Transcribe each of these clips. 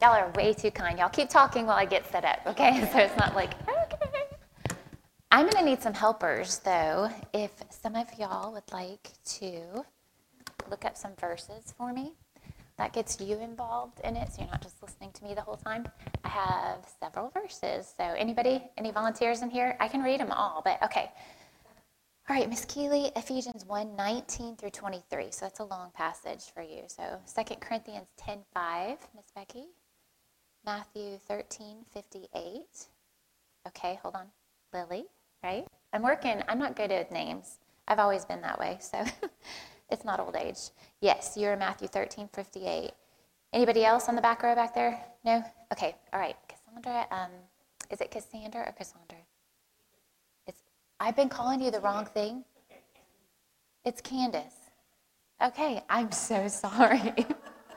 Y'all are way too kind. Y'all keep talking while I get set up, okay? So it's not like, okay. I'm going to need some helpers, though, if some of y'all would like to look up some verses for me. That gets you involved in it, so you're not just listening to me the whole time. I have several verses. So anybody, any volunteers in here? I can read them all, but okay. All right, Miss Keeley, Ephesians 1 19 through 23. So that's a long passage for you. So 2 Corinthians 10 5, Miss Becky. Matthew 13 58. Okay, hold on. Lily, right? I'm working, I'm not good at names. I've always been that way, so it's not old age. Yes, you're Matthew 13 58. Anybody else on the back row back there? No? Okay, all right. Cassandra, um, is it Cassandra or Cassandra? It's I've been calling you the wrong thing. It's Candace. Okay, I'm so sorry.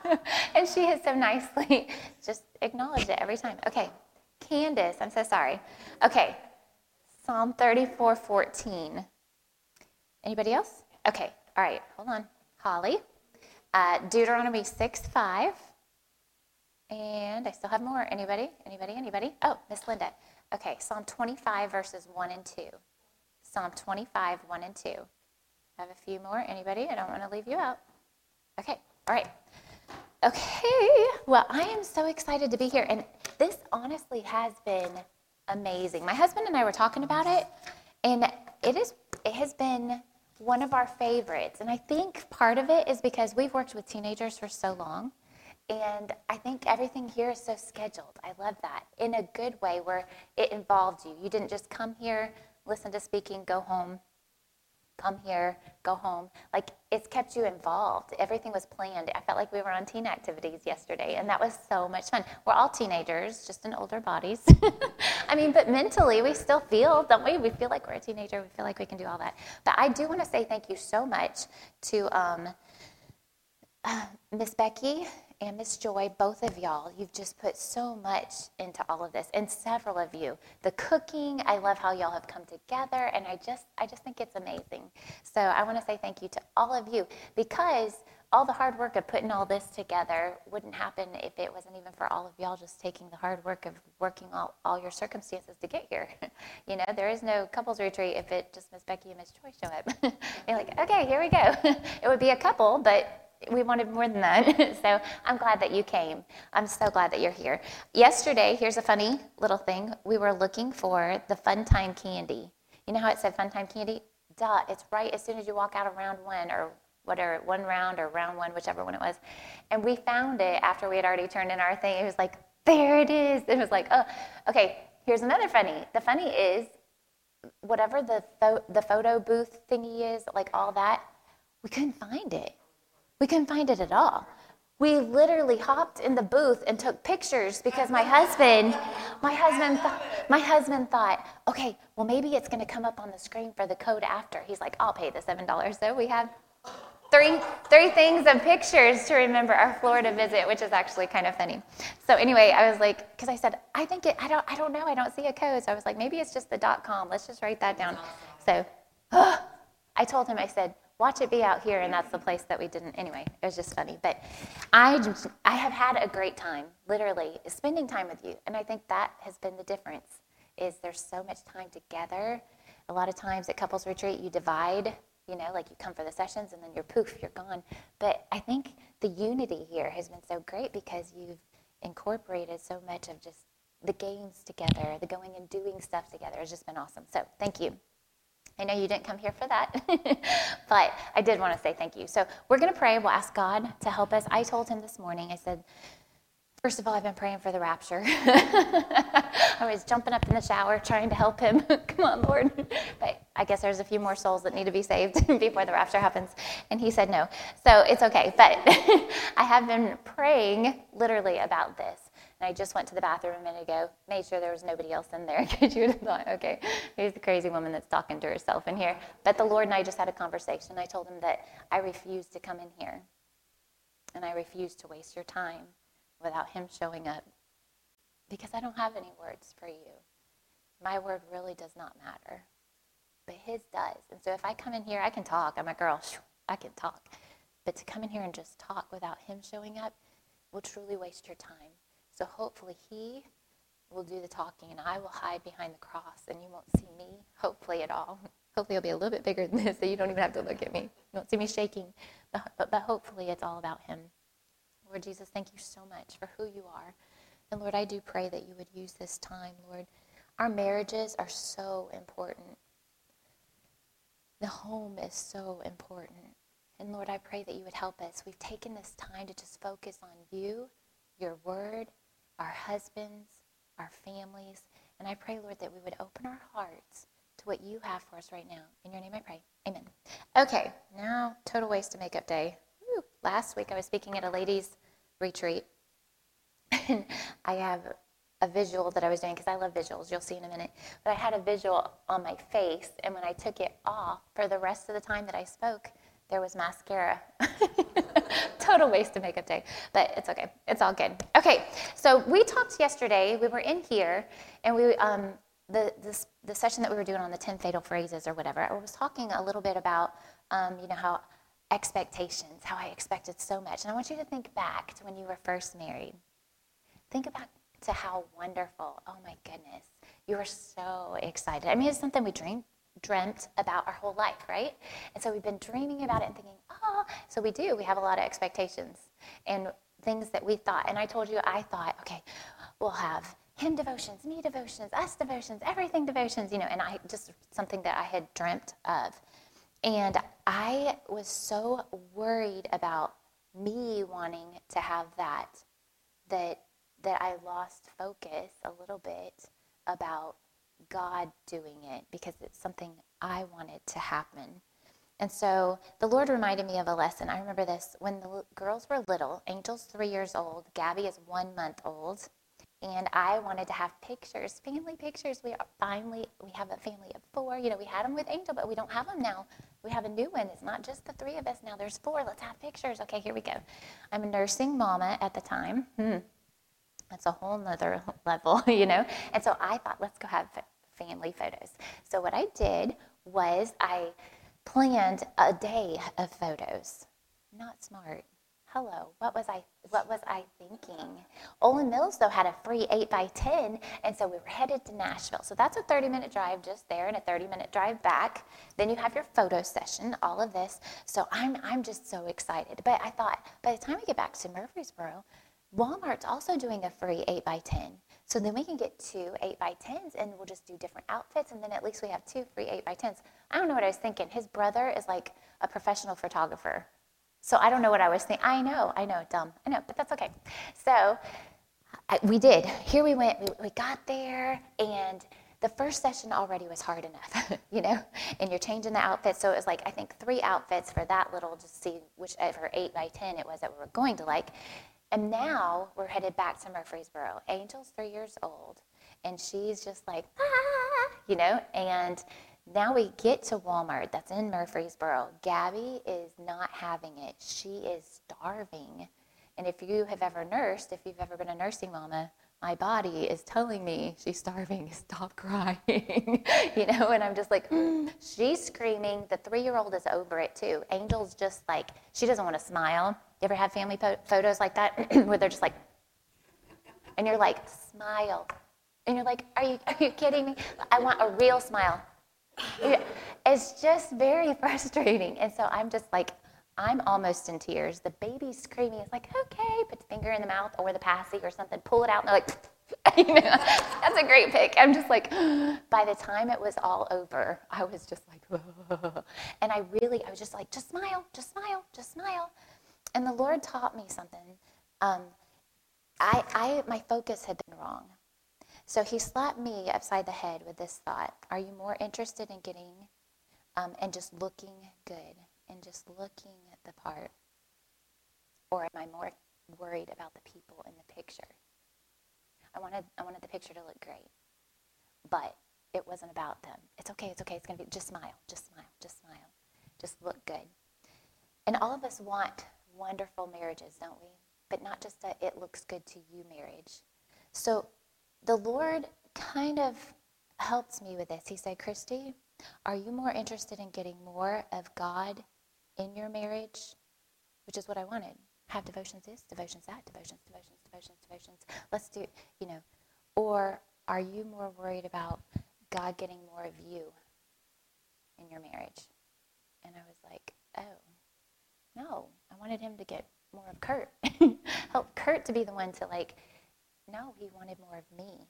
and she has so nicely just acknowledged it every time. Okay, Candace, I'm so sorry. Okay, Psalm 34 14. Anybody else? Okay, all right, hold on. Holly. Uh, Deuteronomy 6 5. And I still have more. Anybody? Anybody? Anybody? Oh, Miss Linda. Okay, Psalm 25, verses 1 and 2. Psalm 25, 1 and 2. I have a few more. Anybody? I don't want to leave you out. Okay, all right. Okay, well, I am so excited to be here. And this honestly has been amazing. My husband and I were talking about it, and it is it has been one of our favorites. And I think part of it is because we've worked with teenagers for so long. And I think everything here is so scheduled. I love that in a good way where it involved you. You didn't just come here, listen to speaking, go home, come here, go home. Like it's kept you involved. Everything was planned. I felt like we were on teen activities yesterday, and that was so much fun. We're all teenagers, just in older bodies. I mean, but mentally, we still feel, don't we? We feel like we're a teenager. We feel like we can do all that. But I do want to say thank you so much to um, uh, Miss Becky and Miss Joy, both of y'all, you've just put so much into all of this, and several of you. The cooking, I love how y'all have come together, and I just, I just think it's amazing. So I want to say thank you to all of you because all the hard work of putting all this together wouldn't happen if it wasn't even for all of y'all just taking the hard work of working all, all your circumstances to get here. you know, there is no couples retreat if it just Miss Becky and Miss Joy show up. You're like, okay, here we go. it would be a couple, but we wanted more than that. so I'm glad that you came. I'm so glad that you're here. Yesterday, here's a funny little thing. We were looking for the fun time candy. You know how it said fun time candy? Duh, it's right as soon as you walk out of round one or whatever, one round or round one, whichever one it was. And we found it after we had already turned in our thing. It was like, there it is. It was like, oh, okay, here's another funny. The funny is, whatever the, pho- the photo booth thingy is, like all that, we couldn't find it. We couldn't find it at all. We literally hopped in the booth and took pictures because my husband, my husband, th- my husband thought, okay, well maybe it's going to come up on the screen for the code after. He's like, I'll pay the seven dollars. So we have three three things of pictures to remember our Florida visit, which is actually kind of funny. So anyway, I was like, because I said, I think it, I don't, I don't know, I don't see a code. So I was like, maybe it's just the dot com. Let's just write that down. So, I told him, I said, watch it be out here, and that's the place that we didn't. Anyway, it was just funny. But I, I have had a great time, literally, spending time with you. And I think that has been the difference, is there's so much time together. A lot of times at couples retreat, you divide, you know, like you come for the sessions and then you're poof, you're gone. But I think the unity here has been so great because you've incorporated so much of just the games together, the going and doing stuff together has just been awesome. So thank you. I know you didn't come here for that, but I did want to say thank you. So we're going to pray. We'll ask God to help us. I told him this morning, I said, First of all, I've been praying for the rapture. I was jumping up in the shower trying to help him. Come on, Lord. But I guess there's a few more souls that need to be saved before the rapture happens. And he said no. So it's okay. But I have been praying literally about this. And I just went to the bathroom a minute ago, made sure there was nobody else in there because you would have thought, okay, here's the crazy woman that's talking to herself in here. But the Lord and I just had a conversation. I told him that I refuse to come in here and I refuse to waste your time without him showing up because I don't have any words for you. My word really does not matter, but his does. And so if I come in here, I can talk. I'm a girl, I can talk. But to come in here and just talk without him showing up will truly waste your time. So hopefully He will do the talking and I will hide behind the cross and you won't see me, hopefully at all. Hopefully it'll be a little bit bigger than this so you don't even have to look at me. You won't see me shaking, but, but, but hopefully it's all about Him. Lord Jesus, thank you so much for who you are. And Lord, I do pray that you would use this time, Lord. Our marriages are so important. The home is so important. And Lord, I pray that you would help us. We've taken this time to just focus on you, your word, our husbands, our families. And I pray, Lord, that we would open our hearts to what you have for us right now. In your name I pray. Amen. Okay, now total waste of makeup day. Woo. Last week I was speaking at a ladies' retreat. and I have a visual that I was doing because I love visuals. You'll see in a minute. But I had a visual on my face, and when I took it off for the rest of the time that I spoke, there was mascara. Total waste of makeup day, but it's okay. It's all good. Okay, so we talked yesterday. We were in here, and we um, the this, the session that we were doing on the ten fatal phrases or whatever. I was talking a little bit about um, you know how expectations, how I expected so much, and I want you to think back to when you were first married. Think about to how wonderful. Oh my goodness. You were so excited. I mean, it's something we dreamed dreamt about our whole life, right? And so we've been dreaming about it and thinking, oh, so we do. We have a lot of expectations and things that we thought. And I told you, I thought, okay, we'll have him devotions, me devotions, us devotions, everything devotions, you know, and I just something that I had dreamt of. And I was so worried about me wanting to have that that that I lost focus a little bit about God doing it because it's something I wanted to happen. And so the Lord reminded me of a lesson. I remember this when the girls were little. Angel's three years old. Gabby is one month old. And I wanted to have pictures, family pictures. We finally we have a family of four. You know, we had them with Angel, but we don't have them now. We have a new one. It's not just the three of us now. There's four. Let's have pictures. Okay, here we go. I'm a nursing mama at the time. Hmm. That's a whole nother level, you know. And so I thought, let's go have family photos. So what I did was I planned a day of photos. Not smart. Hello, what was I what was I thinking? Olan Mills though had a free 8 by 10 and so we were headed to Nashville. So that's a 30 minute drive just there and a 30 minute drive back. Then you have your photo session, all of this. So I'm I'm just so excited. But I thought by the time we get back to Murfreesboro, Walmart's also doing a free 8 by 10 so then we can get two 8 by 10s and we'll just do different outfits and then at least we have two free 8 by 10s. I don't know what I was thinking. His brother is like a professional photographer. So I don't know what I was thinking. I know, I know, dumb. I know, but that's okay. So I, we did. Here we went. We, we got there and the first session already was hard enough, you know, and you're changing the outfits. So it was like, I think three outfits for that little, just see whichever 8 by 10 it was that we were going to like. And now we're headed back to Murfreesboro. Angel's three years old, and she's just like, ah, you know, and now we get to Walmart that's in Murfreesboro. Gabby is not having it. She is starving. And if you have ever nursed, if you've ever been a nursing mama, my body is telling me she's starving. Stop crying, you know. And I'm just like, mm. she's screaming. The three-year-old is over it too. Angel's just like, she doesn't want to smile. You ever have family po- photos like that where they're just like, and you're like, smile, and you're like, are you are you kidding me? I want a real smile. It's just very frustrating, and so I'm just like, I'm almost in tears. The baby's screaming. It's like, okay, put the finger in the mouth or the passy or something, pull it out, and they're like, that's a great pick. I'm just like, by the time it was all over, I was just like, and I really, I was just like, just smile, just smile, just smile. And the Lord taught me something. Um, I, I, my focus had been wrong. So he slapped me upside the head with this thought Are you more interested in getting um, and just looking good? and just looking at the part? Or am I more worried about the people in the picture? I wanted, I wanted the picture to look great, but it wasn't about them. It's okay, it's okay, it's to be just smile, just smile, just smile, just look good. And all of us want wonderful marriages, don't we? But not just a it looks good to you marriage. So the Lord kind of helped me with this. He said, Christy, are you more interested in getting more of God in your marriage, which is what I wanted. have devotions this, devotions that, devotions, devotions, devotions, devotions. Let's do, you know. Or are you more worried about God getting more of you in your marriage? And I was like, oh, no. I wanted him to get more of Kurt. Help Kurt to be the one to like, no, he wanted more of me.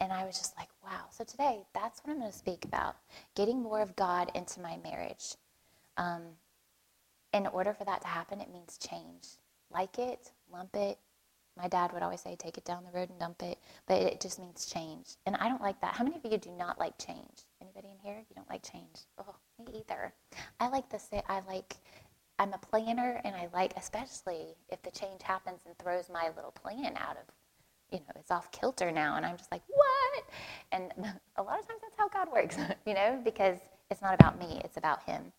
And I was just like, wow. So today, that's what I'm going to speak about getting more of God into my marriage. Um, in order for that to happen, it means change. Like it, lump it. My dad would always say, take it down the road and dump it. But it just means change. And I don't like that. How many of you do not like change? Anybody in here? You don't like change? Oh, me either. I like the say, I like, I'm a planner and I like, especially if the change happens and throws my little plan out of you know, it's off kilter now. And I'm just like, what? And a lot of times that's how God works, you know, because it's not about me, it's about Him.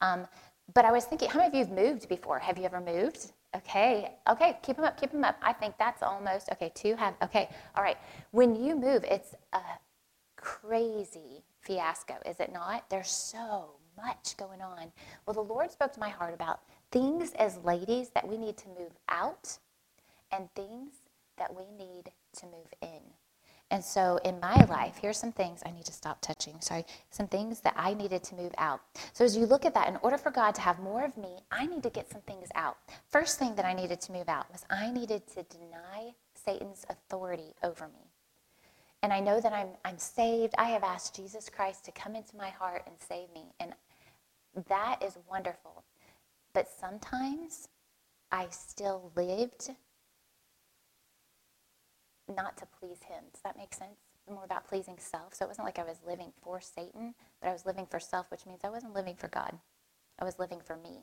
Um, but I was thinking, how many of you have moved before? Have you ever moved? Okay, okay, keep them up, keep them up. I think that's almost, okay, two have, okay, all right. When you move, it's a crazy fiasco, is it not? There's so much going on. Well, the Lord spoke to my heart about things as ladies that we need to move out and things that we need to move in. And so in my life, here's some things I need to stop touching. Sorry, some things that I needed to move out. So as you look at that, in order for God to have more of me, I need to get some things out. First thing that I needed to move out was I needed to deny Satan's authority over me. And I know that I'm, I'm saved. I have asked Jesus Christ to come into my heart and save me. And that is wonderful. But sometimes I still lived not to please him. Does that make sense? More about pleasing self. So it wasn't like I was living for Satan, but I was living for self, which means I wasn't living for God. I was living for me.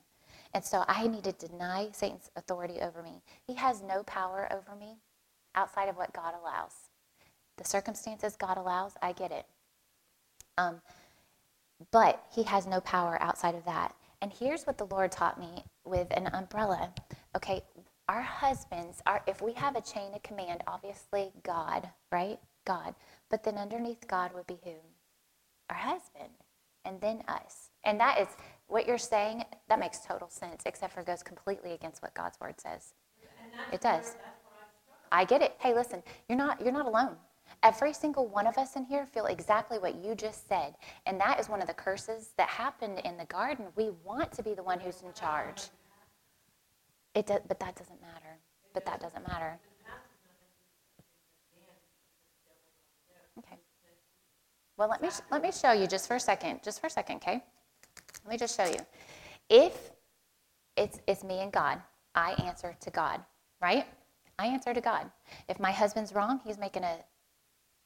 And so I needed to deny Satan's authority over me. He has no power over me outside of what God allows. The circumstances God allows, I get it. Um, but he has no power outside of that. And here's what the Lord taught me with an umbrella. Okay, our husbands are if we have a chain of command obviously god right? God. But then underneath god would be who? Our husband. And then us. And that is what you're saying that makes total sense except for it goes completely against what god's word says. It does. i get it. Hey listen you're not you're not alone every single one of us in here feel exactly what you just said and that is one of the curses that happened in the garden we want to be the one who's in charge it does, but that doesn't matter. But that doesn't matter. Okay. Well, let me let me show you just for a second. Just for a second, okay? Let me just show you. If it's it's me and God, I answer to God, right? I answer to God. If my husband's wrong, he's making a,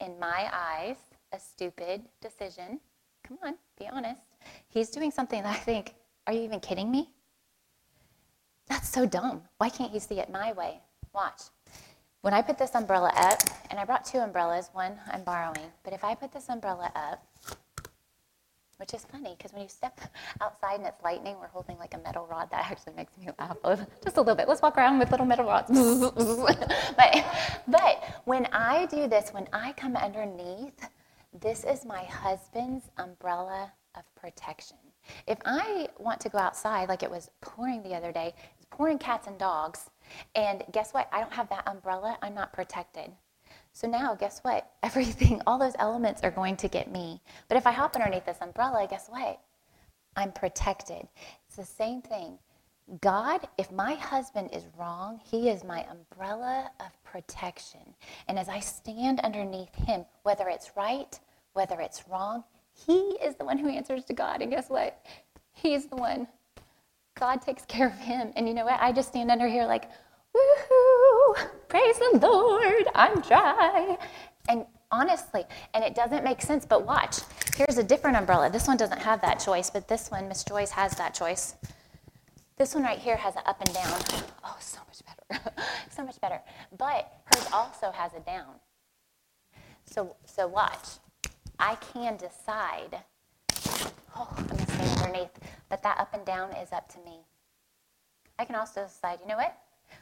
in my eyes, a stupid decision. Come on, be honest. He's doing something that I think, are you even kidding me? That's so dumb. Why can't he see it my way? Watch. When I put this umbrella up, and I brought two umbrellas, one I'm borrowing, but if I put this umbrella up, which is funny because when you step outside and it's lightning, we're holding like a metal rod. That actually makes me laugh just a little bit. Let's walk around with little metal rods. but, but when I do this, when I come underneath, this is my husband's umbrella of protection. If I want to go outside, like it was pouring the other day, it's pouring cats and dogs, and guess what? I don't have that umbrella. I'm not protected. So now, guess what? Everything, all those elements are going to get me. But if I hop underneath this umbrella, guess what? I'm protected. It's the same thing. God, if my husband is wrong, he is my umbrella of protection. And as I stand underneath him, whether it's right, whether it's wrong, he is the one who answers to God. And guess what? He's the one. God takes care of him. And you know what? I just stand under here like, woohoo, praise the Lord, I'm dry. And honestly, and it doesn't make sense, but watch. Here's a different umbrella. This one doesn't have that choice, but this one, Miss Joyce has that choice. This one right here has an up and down. Oh, so much better. so much better. But hers also has a down. So, so watch. I can decide, oh, I'm going to stay underneath, but that up and down is up to me. I can also decide, you know what?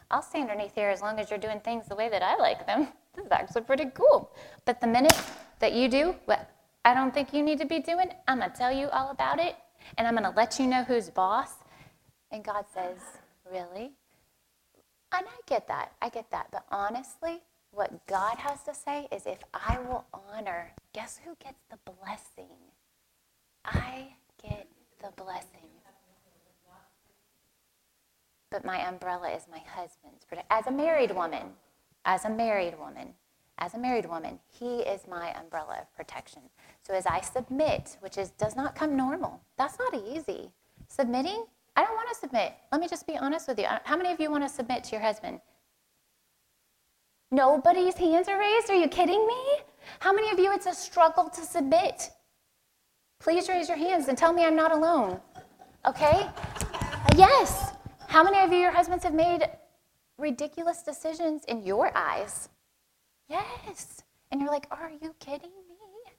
I'll stay underneath here as long as you're doing things the way that I like them. This is actually pretty cool. But the minute that you do what I don't think you need to be doing, I'm going to tell you all about it, and I'm going to let you know who's boss. And God says, Really? And I get that. I get that. But honestly, what God has to say is if I will honor, guess who gets the blessing? I get the blessing. But my umbrella is my husband's. As a married woman, as a married woman, as a married woman, he is my umbrella of protection. So as I submit, which is does not come normal, that's not easy. Submitting, I don't want to submit. Let me just be honest with you. How many of you want to submit to your husband? Nobody's hands are raised. Are you kidding me? How many of you it's a struggle to submit? Please raise your hands and tell me I'm not alone. Okay? Yes. How many of you, your husbands, have made ridiculous decisions in your eyes? Yes. And you're like, are you kidding me?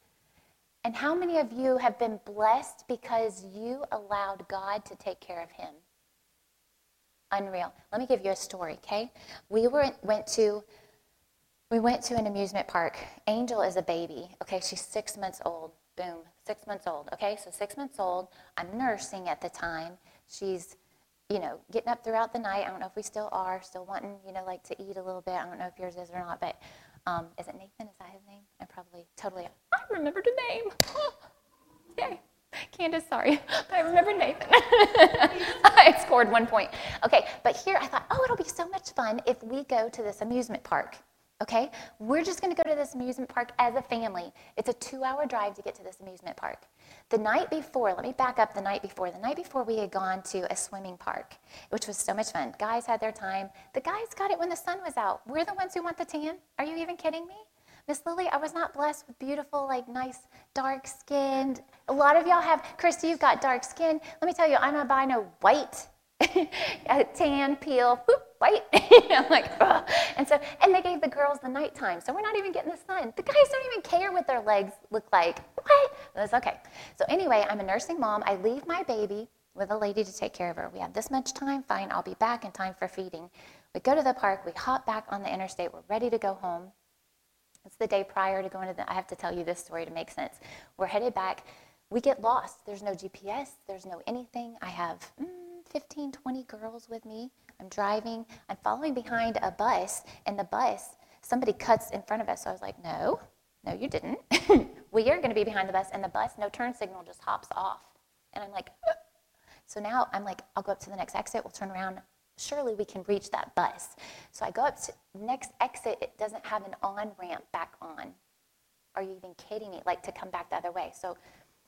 And how many of you have been blessed because you allowed God to take care of him? Unreal. Let me give you a story, okay? We were, went to we went to an amusement park. Angel is a baby. Okay, she's six months old. Boom, six months old. Okay, so six months old. I'm nursing at the time. She's, you know, getting up throughout the night. I don't know if we still are, still wanting, you know, like to eat a little bit. I don't know if yours is or not, but um, is it Nathan? Is that his name? I probably totally. I remembered the name. Yay. Candace, sorry, but I remember Nathan. I scored one point. Okay, but here I thought, oh, it'll be so much fun if we go to this amusement park okay? We're just to go to this amusement park as a family. It's a two hour drive to get to this amusement park. The night before, let me back up the night before. The night before, we had gone to a swimming park, which was so much fun. Guys had their time. The guys got it when the sun was out. We're the ones who want the tan. Are you even kidding me? Miss Lily, I was not blessed with beautiful, like nice, dark skinned. A lot of y'all have, Christy, you've got dark skin. Let me tell you, I'm a albino white, tan, peel, whoop, white. I'm like, Ugh. and so, and they gave the girls the nighttime, so we're not even getting the sun. The guys don't even care what their legs look like. What? That's okay. So anyway, I'm a nursing mom. I leave my baby with a lady to take care of her. We have this much time. Fine, I'll be back in time for feeding. We go to the park. We hop back on the interstate. We're ready to go home. It's the day prior to going to the. I have to tell you this story to make sense. We're headed back. We get lost. There's no GPS. There's no anything. I have. Mm, 15, 20 girls with me. I'm driving. I'm following behind a bus, and the bus, somebody cuts in front of us. So I was like, no, no, you didn't. we are going to be behind the bus, and the bus, no turn signal, just hops off. And I'm like, so now I'm like, I'll go up to the next exit. We'll turn around. Surely we can reach that bus. So I go up to next exit. It doesn't have an on ramp back on. Are you even kidding me? Like to come back the other way. So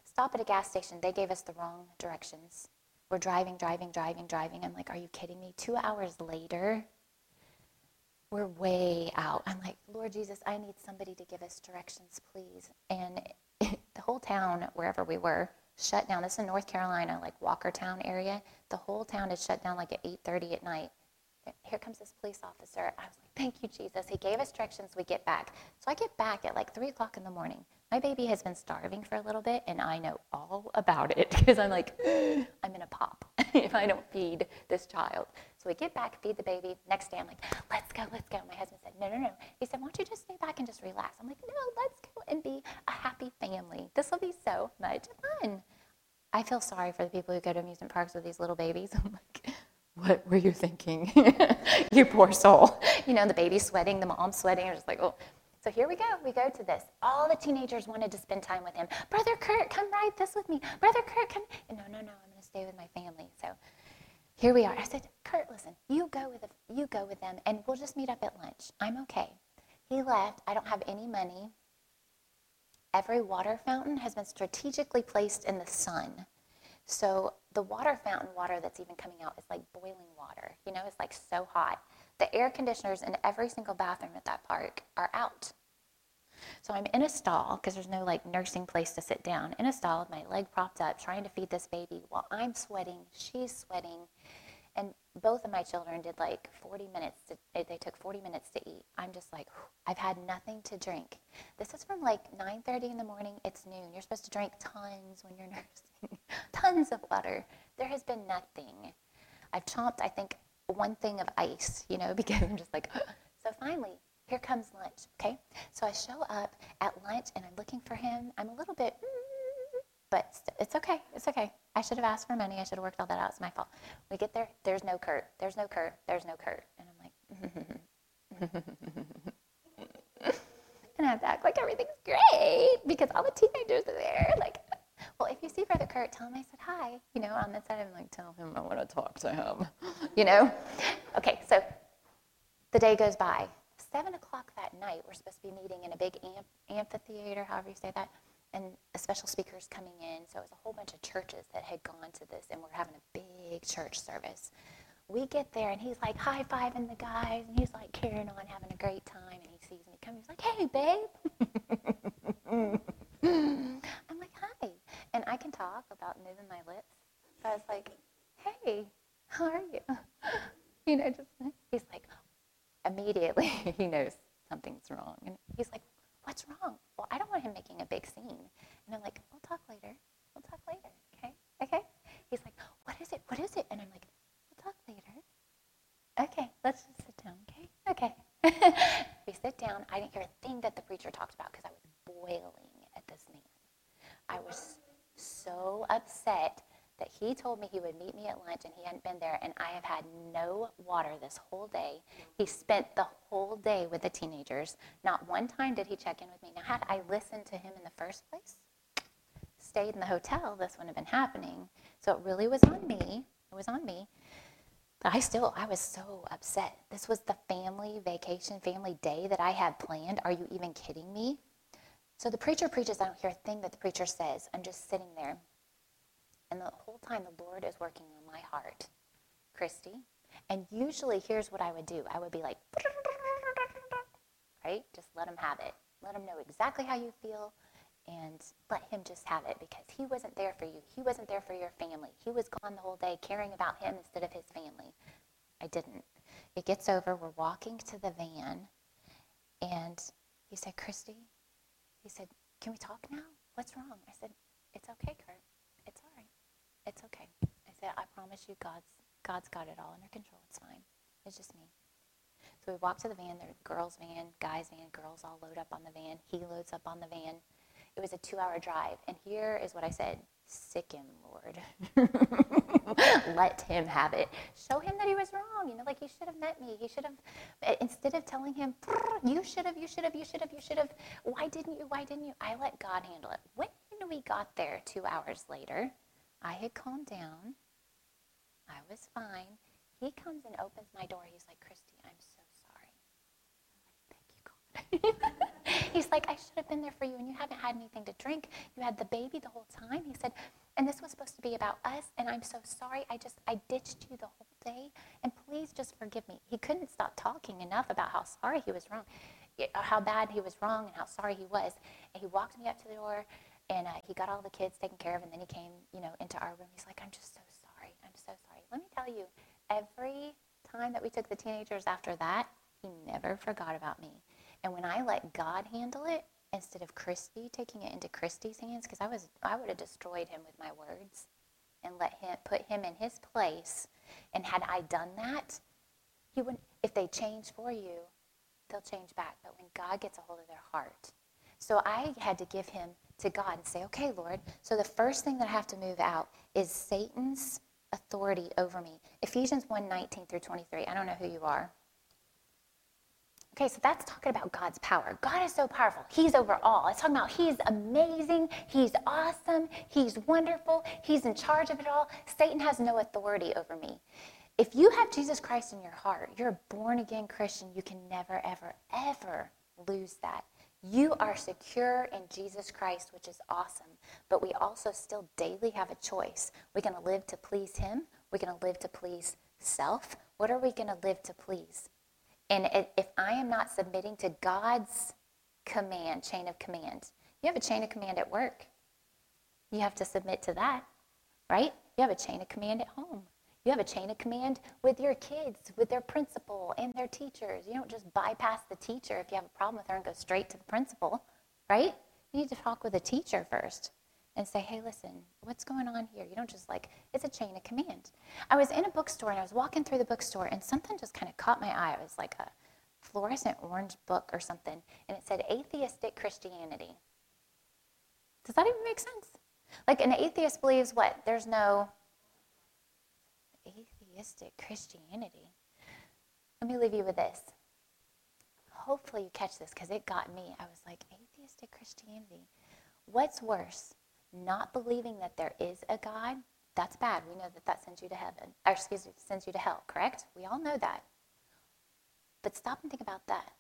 stop at a gas station. They gave us the wrong directions. We're driving, driving, driving, driving. I'm like, are you kidding me? Two hours later, we're way out. I'm like, Lord Jesus, I need somebody to give us directions, please. And the whole town, wherever we were, shut down. This is in North Carolina, like Walkertown area. The whole town is shut down like at 8:30 at night. Here comes this police officer. I was like, thank you, Jesus. He gave us directions. We get back. So I get back at like 3 o'clock in the morning. My baby has been starving for a little bit, and I know all about it because I'm like, I'm to pop if I don't feed this child. So we get back, feed the baby. Next day, I'm like, let's go, let's go. My husband said, no, no, no. He said, why don't you just stay back and just relax? I'm like, no, let's go and be a happy family. This will be so much fun. I feel sorry for the people who go to amusement parks with these little babies. I'm like, what were you thinking? you poor soul. You know, the baby's sweating, the mom's sweating. I'm just like, oh. So here we go. We go to this. All the teenagers wanted to spend time with him. Brother Kurt, come ride this with me. Brother Kurt, come. And no, no, no. I'm going to stay with my family. So here we are. I said, Kurt, listen. You go with the, you go with them, and we'll just meet up at lunch. I'm okay. He left. I don't have any money. Every water fountain has been strategically placed in the sun. So the water fountain water that's even coming out is like boiling water. You know, it's like so hot. The air conditioners in every single bathroom at that park are out. So I'm in a stall because there's no like nursing place to sit down. In a stall with my leg propped up, trying to feed this baby while I'm sweating, she's sweating, and both of my children did like 40 minutes. To, they took 40 minutes to eat. I'm just like, I've had nothing to drink. This is from like 9:30 in the morning. It's noon. You're supposed to drink tons when you're nursing, tons of water. There has been nothing. I've chomped, I think, one thing of ice, you know, because I'm just like, so finally, here comes lunch, okay? So I show up at lunch and I'm looking for him. I'm a little bit, mm, but it's okay. It's okay. I should have asked for money. I should have worked all that out. It's my fault. We get there. There's no Kurt. There's no Kurt. There's no Kurt. And I'm like, and I have to act like everything's great because all the teenagers are there. Like, well, if you see Brother Kurt, tell him I said hi. You know, on the side, I'm like, tell him I want to talk to him. you know? Okay, so the day goes by. Seven o'clock that night, we're supposed to be meeting in a big amphitheater, however you say that, and a special speaker's coming in. So it was a whole bunch of churches that had gone to this, and we're having a big church service. We get there, and he's like high fiving the guys, and he's like carrying on, having a great time, and he sees me coming. He's like, hey, babe. I'm like, hi. And I can talk without moving my lips. So I was like, hey, how are you? You know, just, he's like, immediately he knows something's wrong. And he's like, what's wrong? Well, I don't want him making a big scene. And I'm like, we'll talk later. We'll talk later. Okay? Okay? He's like, what is it? What is it? And I'm like, we'll talk later. Okay, let's just sit down. Okay? Okay. we sit down. I didn't hear a thing that the preacher talked about because I was boiling at this man. I was so upset that he told me he would meet me at lunch and he hadn't been there and I have had no water this whole day. He spent the day with the teenagers. Not one time did he check in with me. Now, had I listened to him in the first place, stayed in the hotel, this wouldn't have been happening. So it really was on me. It was on me. But I still, I was so upset. This was the family vacation, family day that I had planned. Are you even kidding me? So the preacher preaches. I don't hear a thing that the preacher says. I'm just sitting there. And the whole time the Lord is working on my heart, Christy. And usually, here's what I would do I would be like, right? Just let him have it. Let him know exactly how you feel and let him just have it because he wasn't there for you. He wasn't there for your family. He was gone the whole day caring about him instead of his family. I didn't. It gets over. We're walking to the van, and he said, Christy, he said, Can we talk now? What's wrong? I said, It's okay, Kurt. It's all right. It's okay. I said, I promise you, God's, God's got it all under control. It's fine. It's just me. So we walk to the van. There's girls' van, guys' van, girls all load up on the van. He loads up on the van. It was a two hour drive. And here is what I said sick him, Lord. Let him have it. Show him that he was wrong. You know, like he should have met me. He should have, eh, instead of telling him, you should have, you should have, you should have, you should have, why didn't you, why didn't you? I let God handle it. When we got there two hours later, I had calmed down. I was fine. He comes and opens my door. He's like, Christy, I'm so sorry. I'm like, thank you, God. He's like, I should have been there for you, and you haven't had anything to drink. You had the baby the whole time. He said, and this was supposed to be about us, and I'm so sorry. I just, I ditched you the whole day, and please just forgive me. He couldn't stop talking enough about how sorry he was wrong, how bad he was wrong, and how sorry he was. And he walked me up to the door, and uh, he got all the kids taken care of, and then he came, you know, into our room. He's like, I'm just so sorry. I'm so sorry. Let me tell you, every time that we took the teenagers after that, he never forgot about me. And when I let God handle it, instead of Christy taking it into Christy's hands, because I was I would have destroyed him with my words and let him put him in his place. And had I done that, he would if they change for you, they'll change back. But when God gets a hold of their heart. So I had to give him to God and say, okay, Lord. So the first thing that I have to move out is Satan's authority over me. Ephesians 1 19 through 23. I don't know who you are. Okay, so that's talking about God's power. God is so powerful. He's over all. It's talking about He's amazing. He's awesome. He's wonderful. He's in charge of it all. Satan has no authority over me. If you have Jesus Christ in your heart, you're a born again Christian, you can never, ever, ever lose that. You are secure in Jesus Christ, which is awesome. But we also still daily have a choice. We're going to live to please Him. We're going to live to please self. What are we going to live to please? And if I am not submitting to God's command, chain of command, you have a chain of command at work. You have to submit to that, right? You have a chain of command at home. You have a chain of command with your kids, with their principal and their teachers. You don't just bypass the teacher if you have a problem with her and go straight to the principal, right? You need to talk with a teacher first and say, hey, listen, what's going on here? You don't just like, it's a chain of command. I was in a bookstore and I was walking through the bookstore and something just kind of caught my eye. It was like a fluorescent orange book or something, and it said atheistic Christianity. Does that even make sense? Like an atheist believes what? There's no atheistic Christianity. Let me leave you with this. Hopefully, you catch this because it got me. I was like, atheistic Christianity. What's worse, not believing that there is a God? That's bad. We know that that sends you to heaven, or excuse me, sends you to hell, correct? We all know that. But stop and think about that.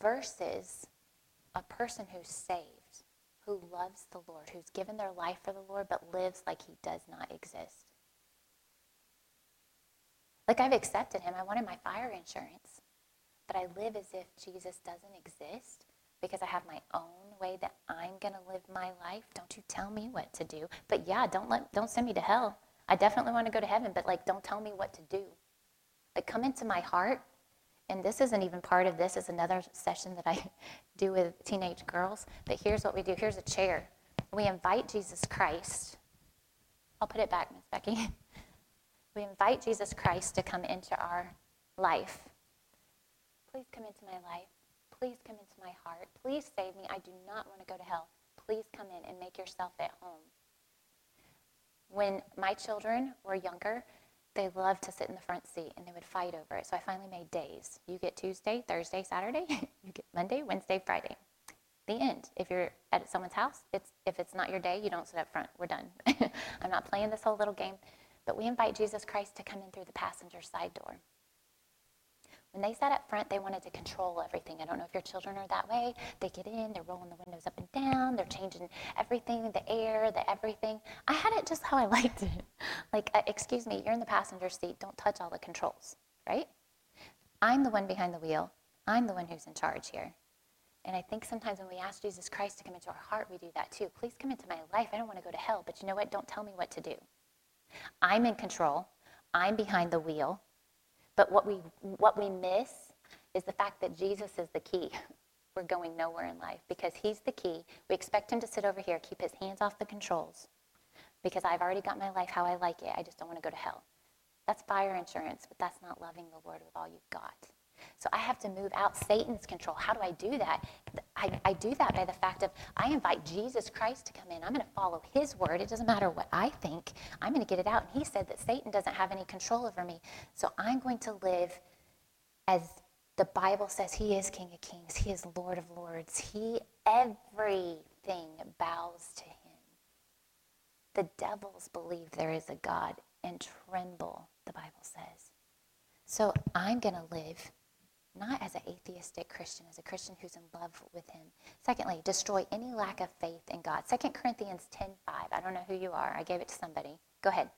Versus a person who's saved, who loves the Lord, who's given their life for the Lord, but lives like he does not exist. Like I've accepted him. I wanted my fire insurance. But I live as if Jesus doesn't exist because I have my own way that I'm going to live my life. Don't you tell me what to do. But yeah, don't let don't send me to hell. I definitely want to go to heaven, but like don't tell me what to do. Like come into my heart. And this isn't even part of this is another session that I do with teenage girls. But here's what we do. Here's a chair. We invite Jesus Christ. I'll put it back, Miss Becky. We invite Jesus Christ to come into our life. Please come into my life. Please come into my heart. Please save me. I do not want to go to hell. Please come in and make yourself at home. When my children were younger, they loved to sit in the front seat and they would fight over it. So I finally made days. You get Tuesday, Thursday, Saturday. you get Monday, Wednesday, Friday. The end. If you're at someone's house, it's if it's not your day, you don't sit up front. We're done. I'm not playing this whole little game. But we invite Jesus Christ to come in through the passenger side door. When they sat up front, they wanted to control everything. I don't know if your children are that way. They get in, they're rolling the windows up and down, they're changing everything, the air, the everything. I had it just how I liked it. Like, uh, excuse me, you're in the passenger seat, don't touch all the controls, right? I'm the one behind the wheel. I'm the one who's in charge here. And I think sometimes when we ask Jesus Christ to come into our heart, we do that too. Please come into my life. I don't want to go to hell, but you know what? Don't tell me what to do. I'm in control. I'm behind the wheel. But what we, what we miss is the fact that Jesus is the key. We're going nowhere in life because he's the key. We expect him to sit over here, keep his hands off the controls because I've already got my life how I like it. I just don't want to go to hell. That's fire insurance, but that's not loving the Lord with all you've got. So I have to move out Satan's control. How do I do that? I, I do that by the fact of I invite Jesus Christ to come in. I'm going to follow his word. It doesn't matter what I think. I'm going to get it out. And he said that Satan doesn't have any control over me. So I'm going to live as the Bible says he is King of Kings. He is Lord of Lords. He, everything bows to him. The devils believe there is a God and tremble, the Bible says. So I'm going to live not as an atheistic Christian, as a Christian who's in love with him. Secondly, destroy any lack of faith in God. 2 Corinthians 10.5. I don't know who you are. I gave it to somebody. Go ahead.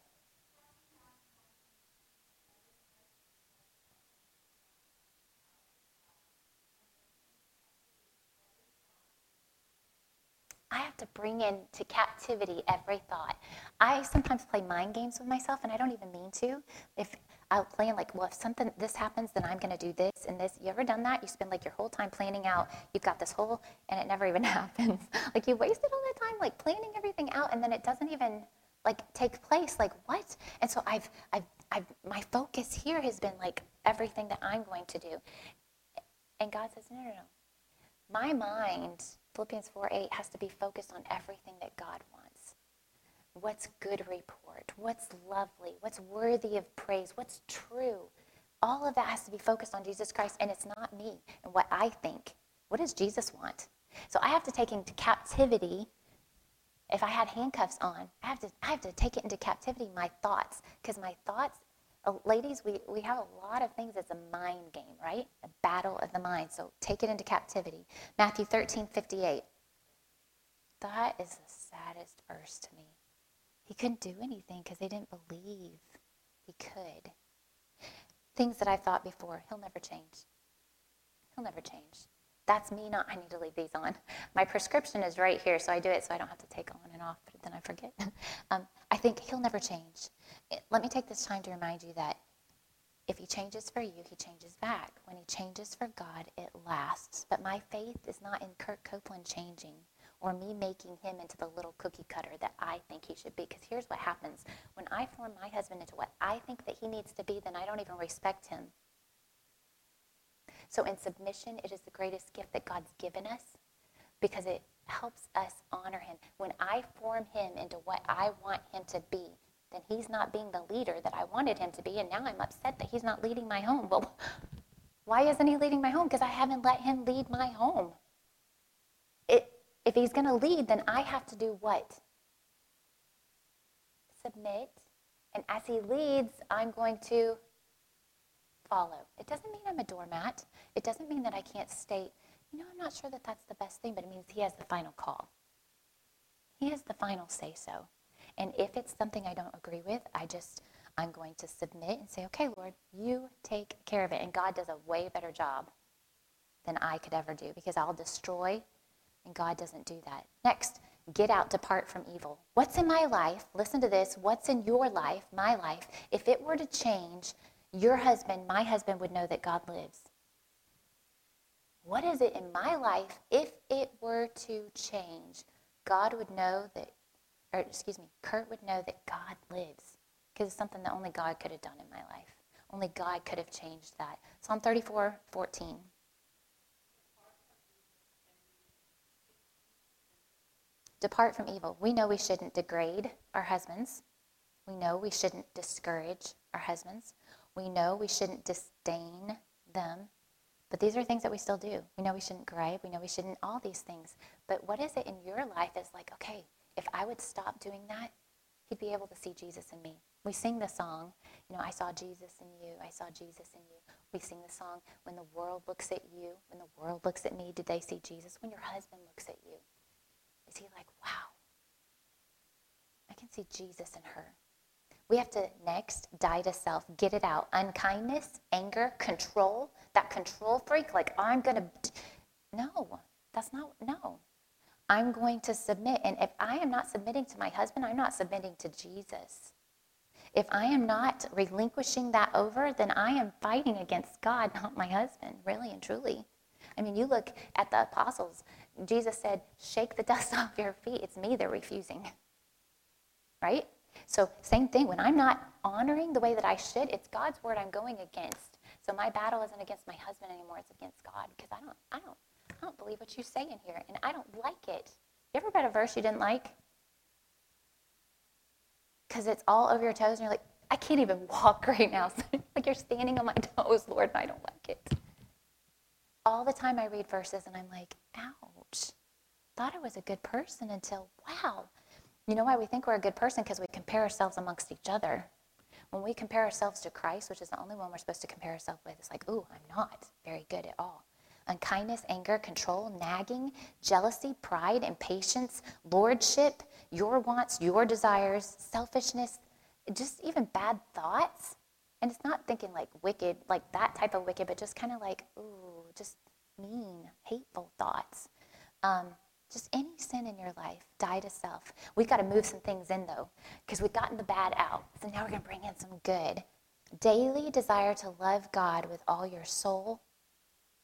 I have to bring into captivity every thought. I sometimes play mind games with myself, and I don't even mean to. If I'll plan like, well, if something this happens, then I'm going to do this and this. You ever done that? You spend like your whole time planning out. You've got this whole, and it never even happens. like you wasted all that time like planning everything out, and then it doesn't even like take place. Like what? And so I've, I've, I've, my focus here has been like everything that I'm going to do. And God says, no, no, no. My mind, Philippians 4 8, has to be focused on everything that God wants. What's good report? What's lovely? What's worthy of praise? What's true? All of that has to be focused on Jesus Christ, and it's not me and what I think. What does Jesus want? So I have to take into captivity. If I had handcuffs on, I have to, I have to take it into captivity, my thoughts, because my thoughts, uh, ladies, we, we have a lot of things It's a mind game, right? A battle of the mind. So take it into captivity. Matthew 13, 58. That is the saddest verse to me. He couldn't do anything because they didn't believe he could. Things that I thought before, he'll never change. He'll never change. That's me not, I need to leave these on. My prescription is right here, so I do it so I don't have to take on and off, but then I forget. um, I think he'll never change. It, let me take this time to remind you that if he changes for you, he changes back. When he changes for God, it lasts. But my faith is not in Kurt Copeland changing or me making him into the little cookie cutter that I think he should be. Because here's what happens when I form my husband into what I think that he needs to be, then I don't even respect him. So in submission, it is the greatest gift that God's given us because it helps us honor him. When I form him into what I want him to be, then he's not being the leader that I wanted him to be, and now I'm upset that he's not leading my home. Well, why isn't he leading my home? Because I haven't let him lead my home. It, if he's going to lead, then I have to do what? Submit. And as he leads, I'm going to follow. It doesn't mean I'm a doormat. It doesn't mean that I can't state, you know, I'm not sure that that's the best thing, but it means he has the final call. He has the final say so. And if it's something I don't agree with, I just, I'm going to submit and say, okay, Lord, you take care of it. And God does a way better job than I could ever do because I'll destroy, and God doesn't do that. Next, get out, depart from evil. What's in my life? Listen to this. What's in your life, my life? If it were to change, your husband, my husband, would know that God lives. What is it in my life if it were to change? God would know that, or excuse me, Kurt would know that God lives because it's something that only God could have done in my life. Only God could have changed that. Psalm 34 14. Depart from evil. We know we shouldn't degrade our husbands. We know we shouldn't discourage our husbands. We know we shouldn't disdain them. But these are things that we still do. We know we shouldn't gripe. We know we shouldn't, all these things. But what is it in your life that's like, okay, if I would stop doing that, he'd be able to see Jesus in me. We sing the song, you know, I saw Jesus in you. I saw Jesus in you. We sing the song, when the world looks at you, when the world looks at me, did they see Jesus? When your husband looks at you, is he like, wow, I can see Jesus in her. We have to next die to self, get it out. Unkindness, anger, control, that control freak, like I'm going to. No, that's not, no. I'm going to submit. And if I am not submitting to my husband, I'm not submitting to Jesus. If I am not relinquishing that over, then I am fighting against God, not my husband, really and truly. I mean, you look at the apostles. Jesus said, Shake the dust off your feet. It's me they're refusing. Right? So, same thing. When I'm not honoring the way that I should, it's God's word I'm going against. So my battle isn't against my husband anymore; it's against God because I don't, I don't, I don't believe what you say in here, and I don't like it. You ever read a verse you didn't like? Because it's all over your toes, and you're like, I can't even walk right now. like you're standing on my toes, Lord, and I don't like it. All the time I read verses, and I'm like, Thought I was a good person until, wow, you know why we think we're a good person? Because we compare ourselves amongst each other. When we compare ourselves to Christ, which is the only one we're supposed to compare ourselves with, it's like, ooh, I'm not very good at all. Unkindness, anger, control, nagging, jealousy, pride, impatience, lordship, your wants, your desires, selfishness, just even bad thoughts. And it's not thinking like wicked, like that type of wicked, but just kind of like, ooh, just mean, hateful thoughts. Um, just any sin in your life, die to self. We got to move some things in though, because we've gotten the bad out. So now we're going to bring in some good. Daily desire to love God with all your soul,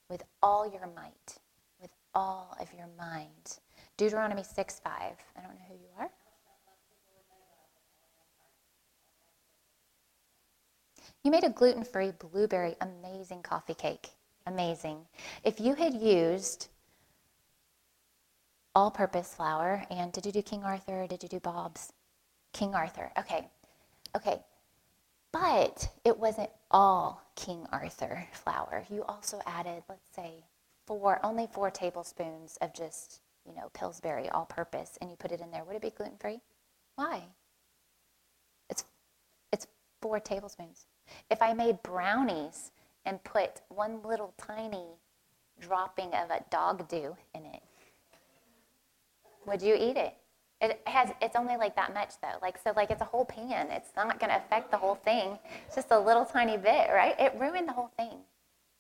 with all your might, with all of your mind. Deuteronomy 6 5. I don't know who you are. You made a gluten free blueberry amazing coffee cake. Amazing. If you had used all purpose flour. And did you do King Arthur? did you do Bob's? King Arthur. Okay. Okay. But it wasn't all King Arthur flour. You also added, let's say, four, only four tablespoons of just, you know, Pillsbury all purpose, and you put it in there. Would it be gluten free? Why? It's, it's four tablespoons. If I made brownies and put one little tiny dropping of a dog dew in it, would you eat it? It has. It's only like that much though. Like so, like it's a whole pan. It's not going to affect the whole thing. It's just a little tiny bit, right? It ruined the whole thing,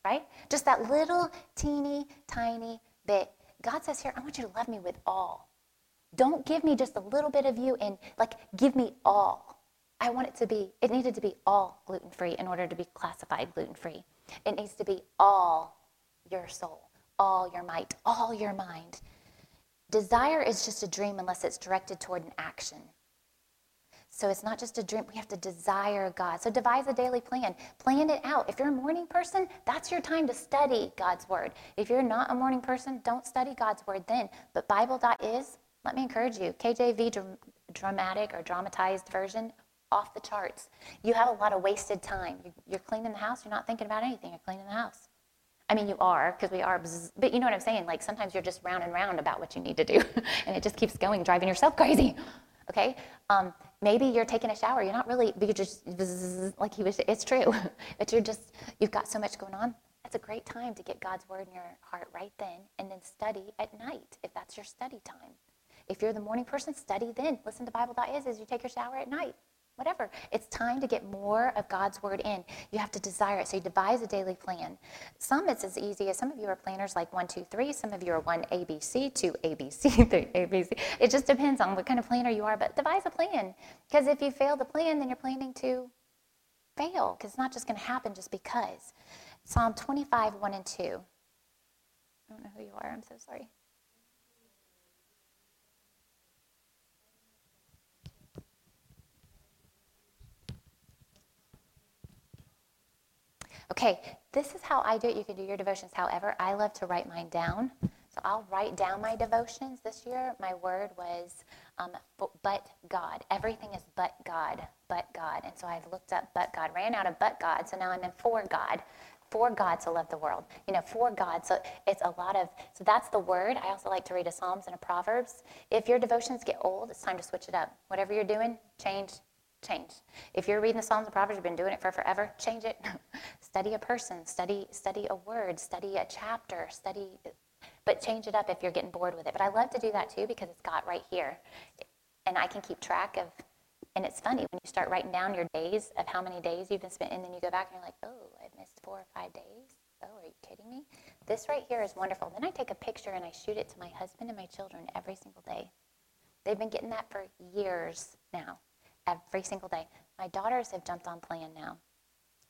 right? Just that little teeny tiny bit. God says here, I want you to love me with all. Don't give me just a little bit of you and like give me all. I want it to be, it needed to be all gluten free in order to be classified gluten free. It needs to be all your soul, all your might, all your mind. Desire is just a dream unless it's directed toward an action. So it's not just a dream. We have to desire God. So devise a daily plan. Plan it out. If you're a morning person, that's your time to study God's word. If you're not a morning person, don't study God's word then. But Bible.is, let me encourage you, KJV dramatic or dramatized version, off the charts. You have a lot of wasted time. You're cleaning the house, you're not thinking about anything, you're cleaning the house. I mean, you are, because we are, but you know what I'm saying? Like sometimes you're just round and round about what you need to do, and it just keeps going, driving yourself crazy. Okay? Um, maybe you're taking a shower, you're not really, you're just like he was, it's true, but you're just, you've got so much going on. That's a great time to get God's word in your heart right then, and then study at night if that's your study time. If you're the morning person, study then. Listen to Bible.is as you take your shower at night whatever. It's time to get more of God's word in. You have to desire it. So you devise a daily plan. Some it's as easy as some of you are planners like one, two, three. Some of you are one ABC, two ABC, three ABC. It just depends on what kind of planner you are, but devise a plan. Because if you fail the plan, then you're planning to fail. Because it's not just going to happen just because. Psalm 25, 1 and 2. I don't know who you are. I'm so sorry. Okay, this is how I do it. You can do your devotions. However, I love to write mine down. So I'll write down my devotions. This year, my word was um, but God. Everything is but God, but God. And so I've looked up but God, ran out of but God. So now I'm in for God. For God to love the world. You know, for God. So it's a lot of, so that's the word. I also like to read a Psalms and a Proverbs. If your devotions get old, it's time to switch it up. Whatever you're doing, change change. If you're reading the Psalms and Proverbs, you've been doing it for forever, change it. study a person, study study a word, study a chapter, study but change it up if you're getting bored with it. But I love to do that too because it's got right here. And I can keep track of and it's funny when you start writing down your days of how many days you've been spent and then you go back and you're like, "Oh, I've missed 4 or 5 days." Oh, are you kidding me? This right here is wonderful. Then I take a picture and I shoot it to my husband and my children every single day. They've been getting that for years now every single day. My daughters have jumped on plan now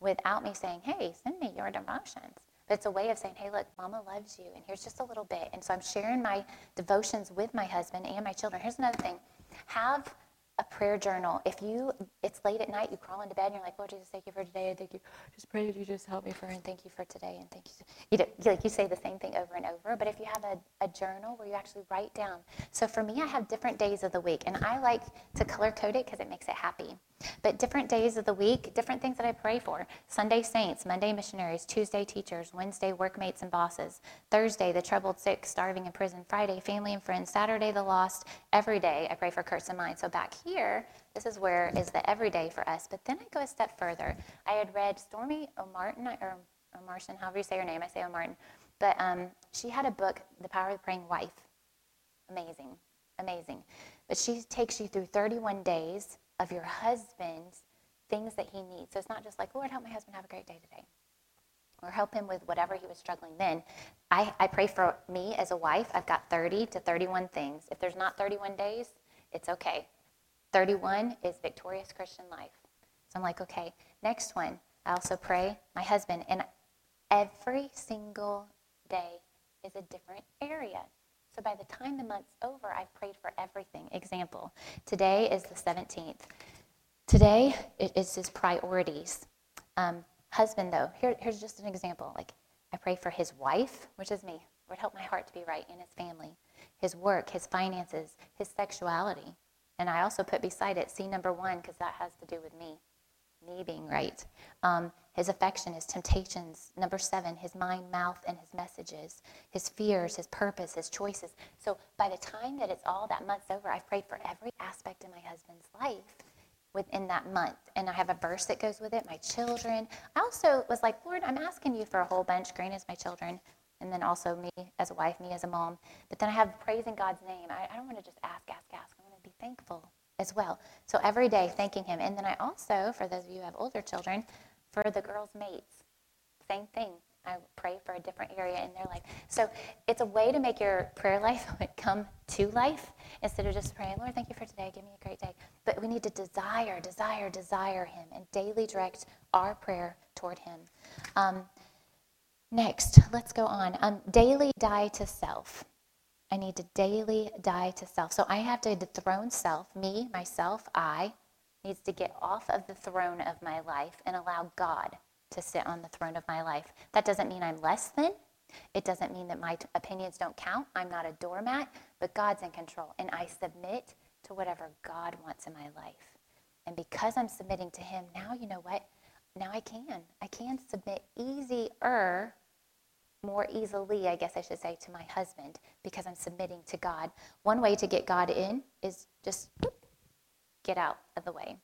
without me saying, hey, send me your devotions. But it's a way of saying, hey, look, mama loves you, and here's just a little bit. And so I'm sharing my devotions with my husband and my children. Here's another thing have a prayer journal. If you, it's late at night, you crawl into bed and you're like, Lord Jesus, thank you for today. I thank you. Just pray that you just help me for and thank you for today and thank you. You, know, like you say the same thing over and over. But if you have a, a journal where you actually write down. So for me, I have different days of the week and I like to color code it because it makes it happy. But different days of the week, different things that I pray for. Sunday saints, Monday missionaries, Tuesday teachers, Wednesday workmates and bosses, Thursday the troubled, sick, starving in prison, Friday family and friends, Saturday the lost. Every day I pray for Kurt's and mine. So back here, this is where is the everyday for us. But then I go a step further. I had read Stormie O'Martin or O'Martin, however you say her name. I say O'Martin, but um, she had a book, The Power of the Praying Wife. Amazing, amazing. But she takes you through 31 days of your husband things that he needs. So it's not just like, Lord, help my husband have a great day today. Or help him with whatever he was struggling then. I, I pray for me as a wife. I've got 30 to 31 things. If there's not 31 days, it's okay. 31 is victorious Christian life. So I'm like, okay, next one. I also pray my husband, and every single day is a different area. So by the time the month's over, I've prayed for everything. Example, today is the 17th. Today it is his priorities. Um, husband, though, here, here's just an example. Like, I pray for his wife, which is me. Lord, help my heart to be right in his family, his work, his finances, his sexuality. And I also put beside it C number one because that has to do with me me being right. Um, his affection, his temptations. Number seven, his mind, mouth, and his messages, his fears, his purpose, his choices. So by the time that it's all that month's over, I've prayed for every aspect of my husband's life within that month. And I have a verse that goes with it, my children. I also was like, Lord, I'm asking you for a whole bunch, green as my children, and then also me as a wife, me as a mom. But then I have praising God's name. I, I don't want to just ask, ask, ask. I want to be thankful as well. So every day thanking Him. And then I also, for those of you who have older children, for the girls' mates, same thing. I pray for a different area in their life. So it's a way to make your prayer life come to life instead of just praying, Lord, thank you for today. Give me a great day. But we need to desire, desire, desire Him and daily direct our prayer toward Him. Um, next, let's go on. Um, daily die to self. I need to daily die to self. So I have to dethrone self, me, myself, I, needs to get off of the throne of my life and allow God to sit on the throne of my life. That doesn't mean I'm less than. It doesn't mean that my t- opinions don't count. I'm not a doormat, but God's in control. And I submit to whatever God wants in my life. And because I'm submitting to Him, now you know what? Now I can. I can submit easier, more easily, I guess I should say, to my husband because I'm submitting to God. One way to get God in is just get out of the way.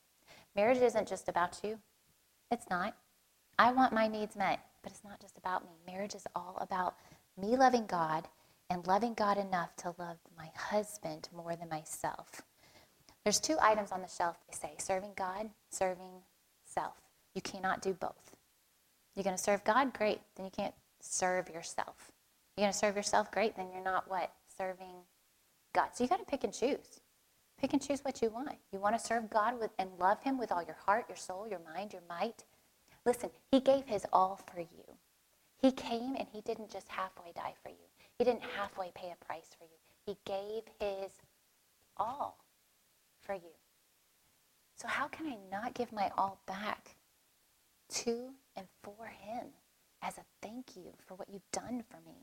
Marriage isn't just about you. It's not. I want my needs met, but it's not just about me. Marriage is all about me loving God and loving God enough to love my husband more than myself. There's two items on the shelf, they say serving God, serving self. You cannot do both. You're going to serve God? Great. Then you can't serve yourself. You're going to serve yourself? Great. Then you're not what? Serving God. So you got to pick and choose. Pick and choose what you want. You want to serve God with, and love Him with all your heart, your soul, your mind, your might. Listen, He gave His all for you. He came and He didn't just halfway die for you. He didn't halfway pay a price for you. He gave His all for you. So, how can I not give my all back to and for Him as a thank you for what you've done for me?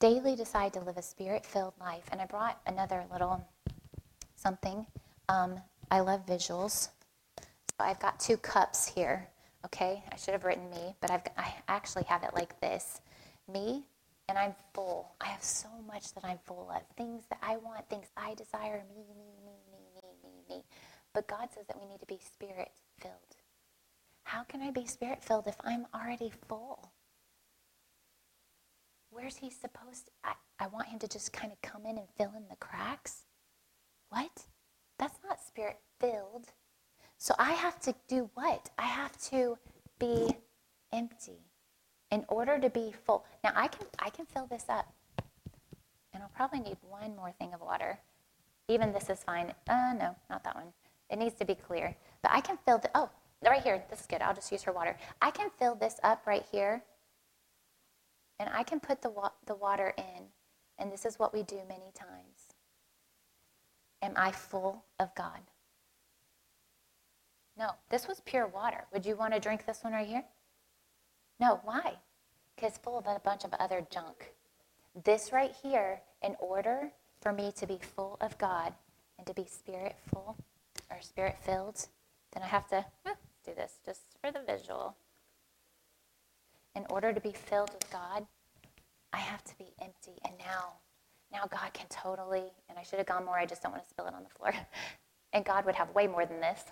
Daily decide to live a spirit filled life. And I brought another little something. Um, I love visuals. So I've got two cups here. Okay, I should have written me, but I've, I actually have it like this me and I'm full. I have so much that I'm full of. Things that I want, things I desire, me, me, me, me, me, me, me. But God says that we need to be spirit filled. How can I be spirit filled if I'm already full? Where's he supposed to? I, I want him to just kind of come in and fill in the cracks. What? That's not spirit filled. So I have to do what? I have to be empty in order to be full. Now I can I can fill this up. And I'll probably need one more thing of water. Even this is fine. Uh no, not that one. It needs to be clear. But I can fill the oh, right here. This is good. I'll just use her water. I can fill this up right here. And I can put the wa- the water in. And this is what we do many times. Am I full of God? No, this was pure water. Would you want to drink this one right here? No, why? Because it's full of a bunch of other junk. This right here, in order for me to be full of God and to be spirit full or spirit filled, then I have to do this just for the visual. In order to be filled with God, I have to be empty. And now, now God can totally, and I should have gone more, I just don't want to spill it on the floor. and God would have way more than this.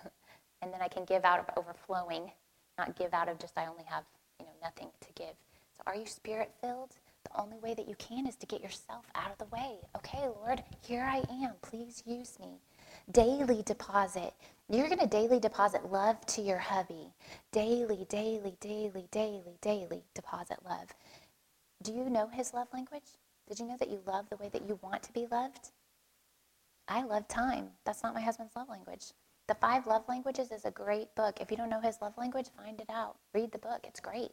And then I can give out of overflowing, not give out of just I only have you know, nothing to give. So are you spirit filled? The only way that you can is to get yourself out of the way. Okay, Lord, here I am. Please use me. Daily deposit. You're going to daily deposit love to your hubby. Daily, daily, daily, daily, daily deposit love. Do you know his love language? Did you know that you love the way that you want to be loved? I love time. That's not my husband's love language. The Five Love Languages is a great book. If you don't know his love language, find it out. Read the book, it's great.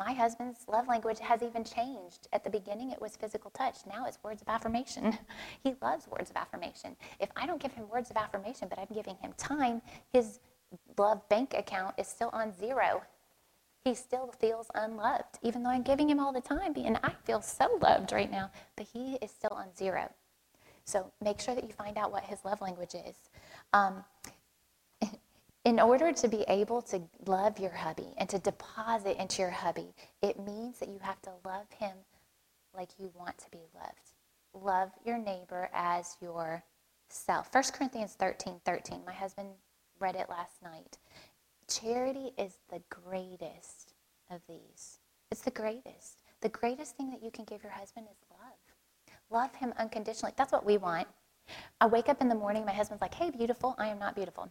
My husband's love language has even changed. At the beginning, it was physical touch. Now it's words of affirmation. he loves words of affirmation. If I don't give him words of affirmation, but I'm giving him time, his love bank account is still on zero. He still feels unloved, even though I'm giving him all the time. And I feel so loved right now, but he is still on zero. So make sure that you find out what his love language is. Um, in order to be able to love your hubby and to deposit into your hubby, it means that you have to love him like you want to be loved. Love your neighbor as yourself. 1 Corinthians 13 13. My husband read it last night. Charity is the greatest of these. It's the greatest. The greatest thing that you can give your husband is love. Love him unconditionally. That's what we want. I wake up in the morning, my husband's like, hey, beautiful. I am not beautiful.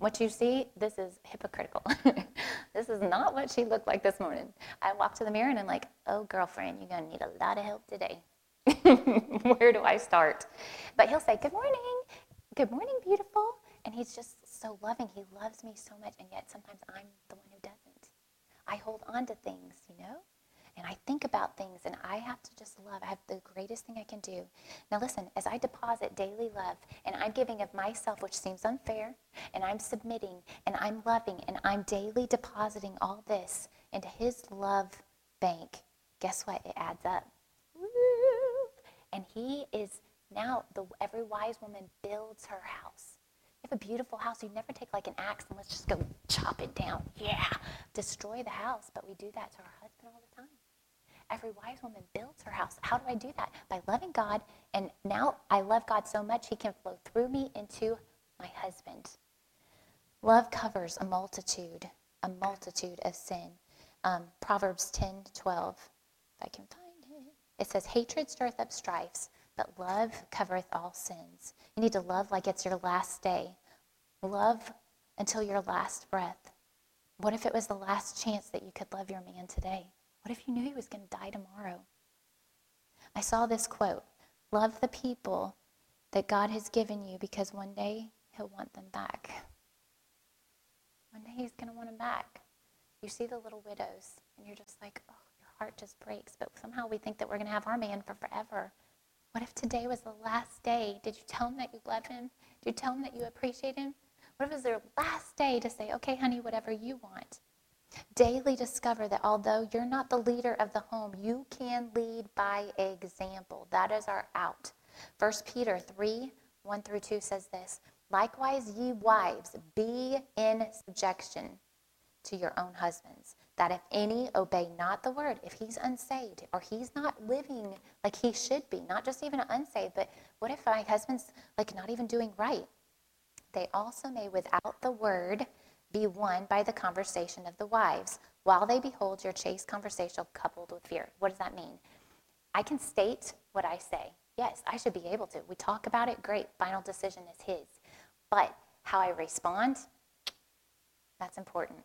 What you see, this is hypocritical. this is not what she looked like this morning. I walk to the mirror and I'm like, oh, girlfriend, you're going to need a lot of help today. Where do I start? But he'll say, good morning. Good morning, beautiful. And he's just so loving. He loves me so much. And yet sometimes I'm the one who doesn't. I hold on to things, you know? And I think about things and I have to just love. I have the greatest thing I can do. Now, listen, as I deposit daily love and I'm giving of myself, which seems unfair, and I'm submitting and I'm loving and I'm daily depositing all this into His love bank, guess what? It adds up. And He is Now, the, every wise woman builds her house. You have a beautiful house. You never take like an axe and let's just go chop it down. Yeah, destroy the house. But we do that to our husband all the time. Every wise woman builds her house. How do I do that? By loving God. And now I love God so much, He can flow through me into my husband. Love covers a multitude, a multitude of sin. Um, Proverbs 10 12, if I can find it. It says, Hatred stirreth up strifes, but love covereth all sins. You need to love like it's your last day. Love until your last breath. What if it was the last chance that you could love your man today? What if you knew he was going to die tomorrow? I saw this quote Love the people that God has given you because one day he'll want them back. One day he's going to want them back. You see the little widows, and you're just like, oh, your heart just breaks. But somehow we think that we're going to have our man for forever. What if today was the last day? Did you tell him that you love him? Did you tell him that you appreciate him? What if it was their last day to say, okay, honey, whatever you want? Daily discover that although you're not the leader of the home, you can lead by example. That is our out. 1 Peter 3 1 through 2 says this Likewise, ye wives, be in subjection to your own husbands, that if any obey not the word, if he's unsaved or he's not living like he should be, not just even unsaved, but what if my husband's like not even doing right? They also may, without the word, be won by the conversation of the wives, while they behold your chaste conversation coupled with fear. What does that mean? I can state what I say. Yes, I should be able to. We talk about it, great. Final decision is his. But how I respond, that's important.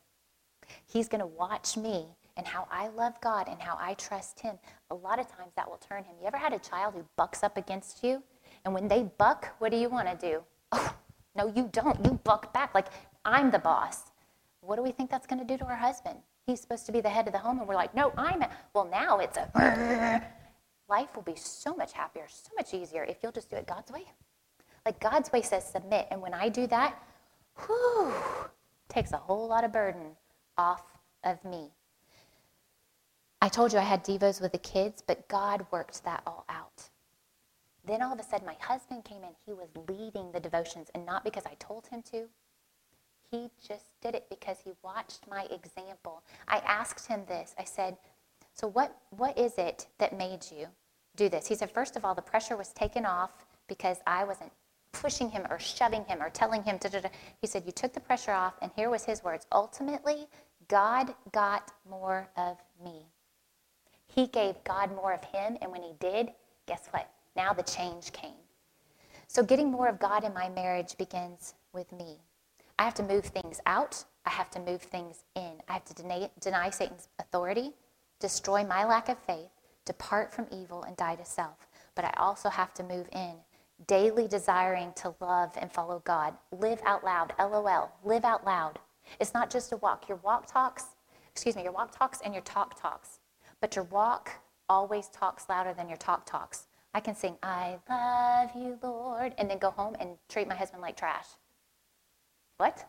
He's going to watch me and how I love God and how I trust Him. A lot of times that will turn him. You ever had a child who bucks up against you? And when they buck, what do you want to do? Oh, no, you don't. You buck back. Like, I'm the boss. What do we think that's going to do to our husband? He's supposed to be the head of the home, and we're like, no, I'm. A... Well, now it's a. Life will be so much happier, so much easier if you'll just do it God's way. Like God's way says submit, and when I do that, whew, takes a whole lot of burden off of me. I told you I had devos with the kids, but God worked that all out. Then all of a sudden, my husband came in. He was leading the devotions, and not because I told him to. He just did it because he watched my example. I asked him this. I said, So, what, what is it that made you do this? He said, First of all, the pressure was taken off because I wasn't pushing him or shoving him or telling him. He said, You took the pressure off, and here was his words Ultimately, God got more of me. He gave God more of him, and when he did, guess what? Now the change came. So, getting more of God in my marriage begins with me. I have to move things out, I have to move things in. I have to deny, deny Satan's authority, destroy my lack of faith, depart from evil, and die to self. But I also have to move in, daily desiring to love and follow God. Live out loud, LOL, live out loud. It's not just a walk. Your walk talks, excuse me, your walk talks and your talk talks. But your walk always talks louder than your talk talks. I can sing, I love you, Lord, and then go home and treat my husband like trash. What?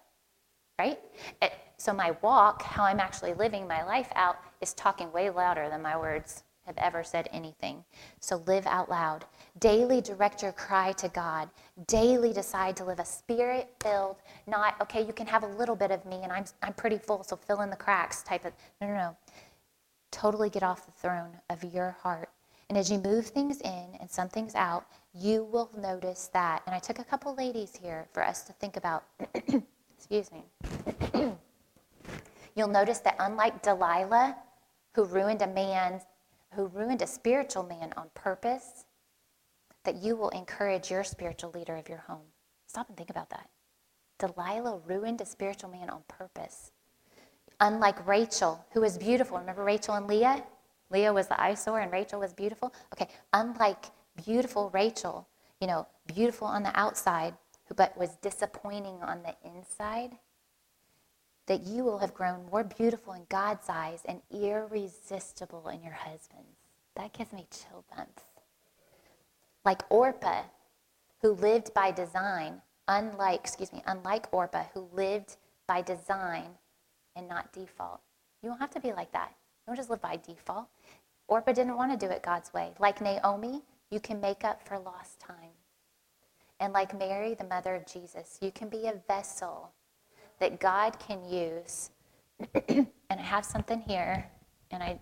Right? It, so my walk, how I'm actually living my life out, is talking way louder than my words have ever said anything. So live out loud. Daily direct your cry to God. Daily decide to live a spirit filled, not, okay, you can have a little bit of me and I'm, I'm pretty full, so fill in the cracks type of. No, no, no. Totally get off the throne of your heart. And as you move things in and some things out, you will notice that. And I took a couple ladies here for us to think about. Excuse me. You'll notice that unlike Delilah, who ruined a man, who ruined a spiritual man on purpose, that you will encourage your spiritual leader of your home. Stop and think about that. Delilah ruined a spiritual man on purpose. Unlike Rachel, who was beautiful. Remember Rachel and Leah? Leah was the eyesore and Rachel was beautiful. Okay, unlike beautiful Rachel, you know, beautiful on the outside, but was disappointing on the inside, that you will have grown more beautiful in God's eyes and irresistible in your husband's. That gives me chill bumps. Like Orpah, who lived by design, unlike, excuse me, unlike Orpah, who lived by design and not default. You don't have to be like that. You don't just live by default. Orpah didn't want to do it God's way. Like Naomi, you can make up for lost time. And like Mary, the mother of Jesus, you can be a vessel that God can use. and I have something here, and I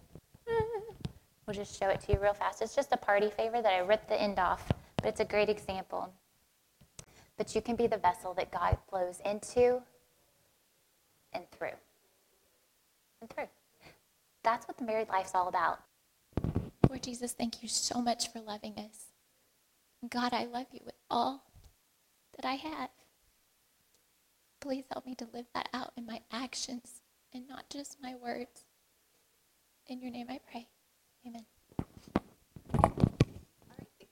will just show it to you real fast. It's just a party favor that I ripped the end off, but it's a great example. But you can be the vessel that God flows into and through. And through. That's what the married life's all about. Lord Jesus, thank you so much for loving us. God, I love you with all that I have. Please help me to live that out in my actions and not just my words. In your name I pray. Amen.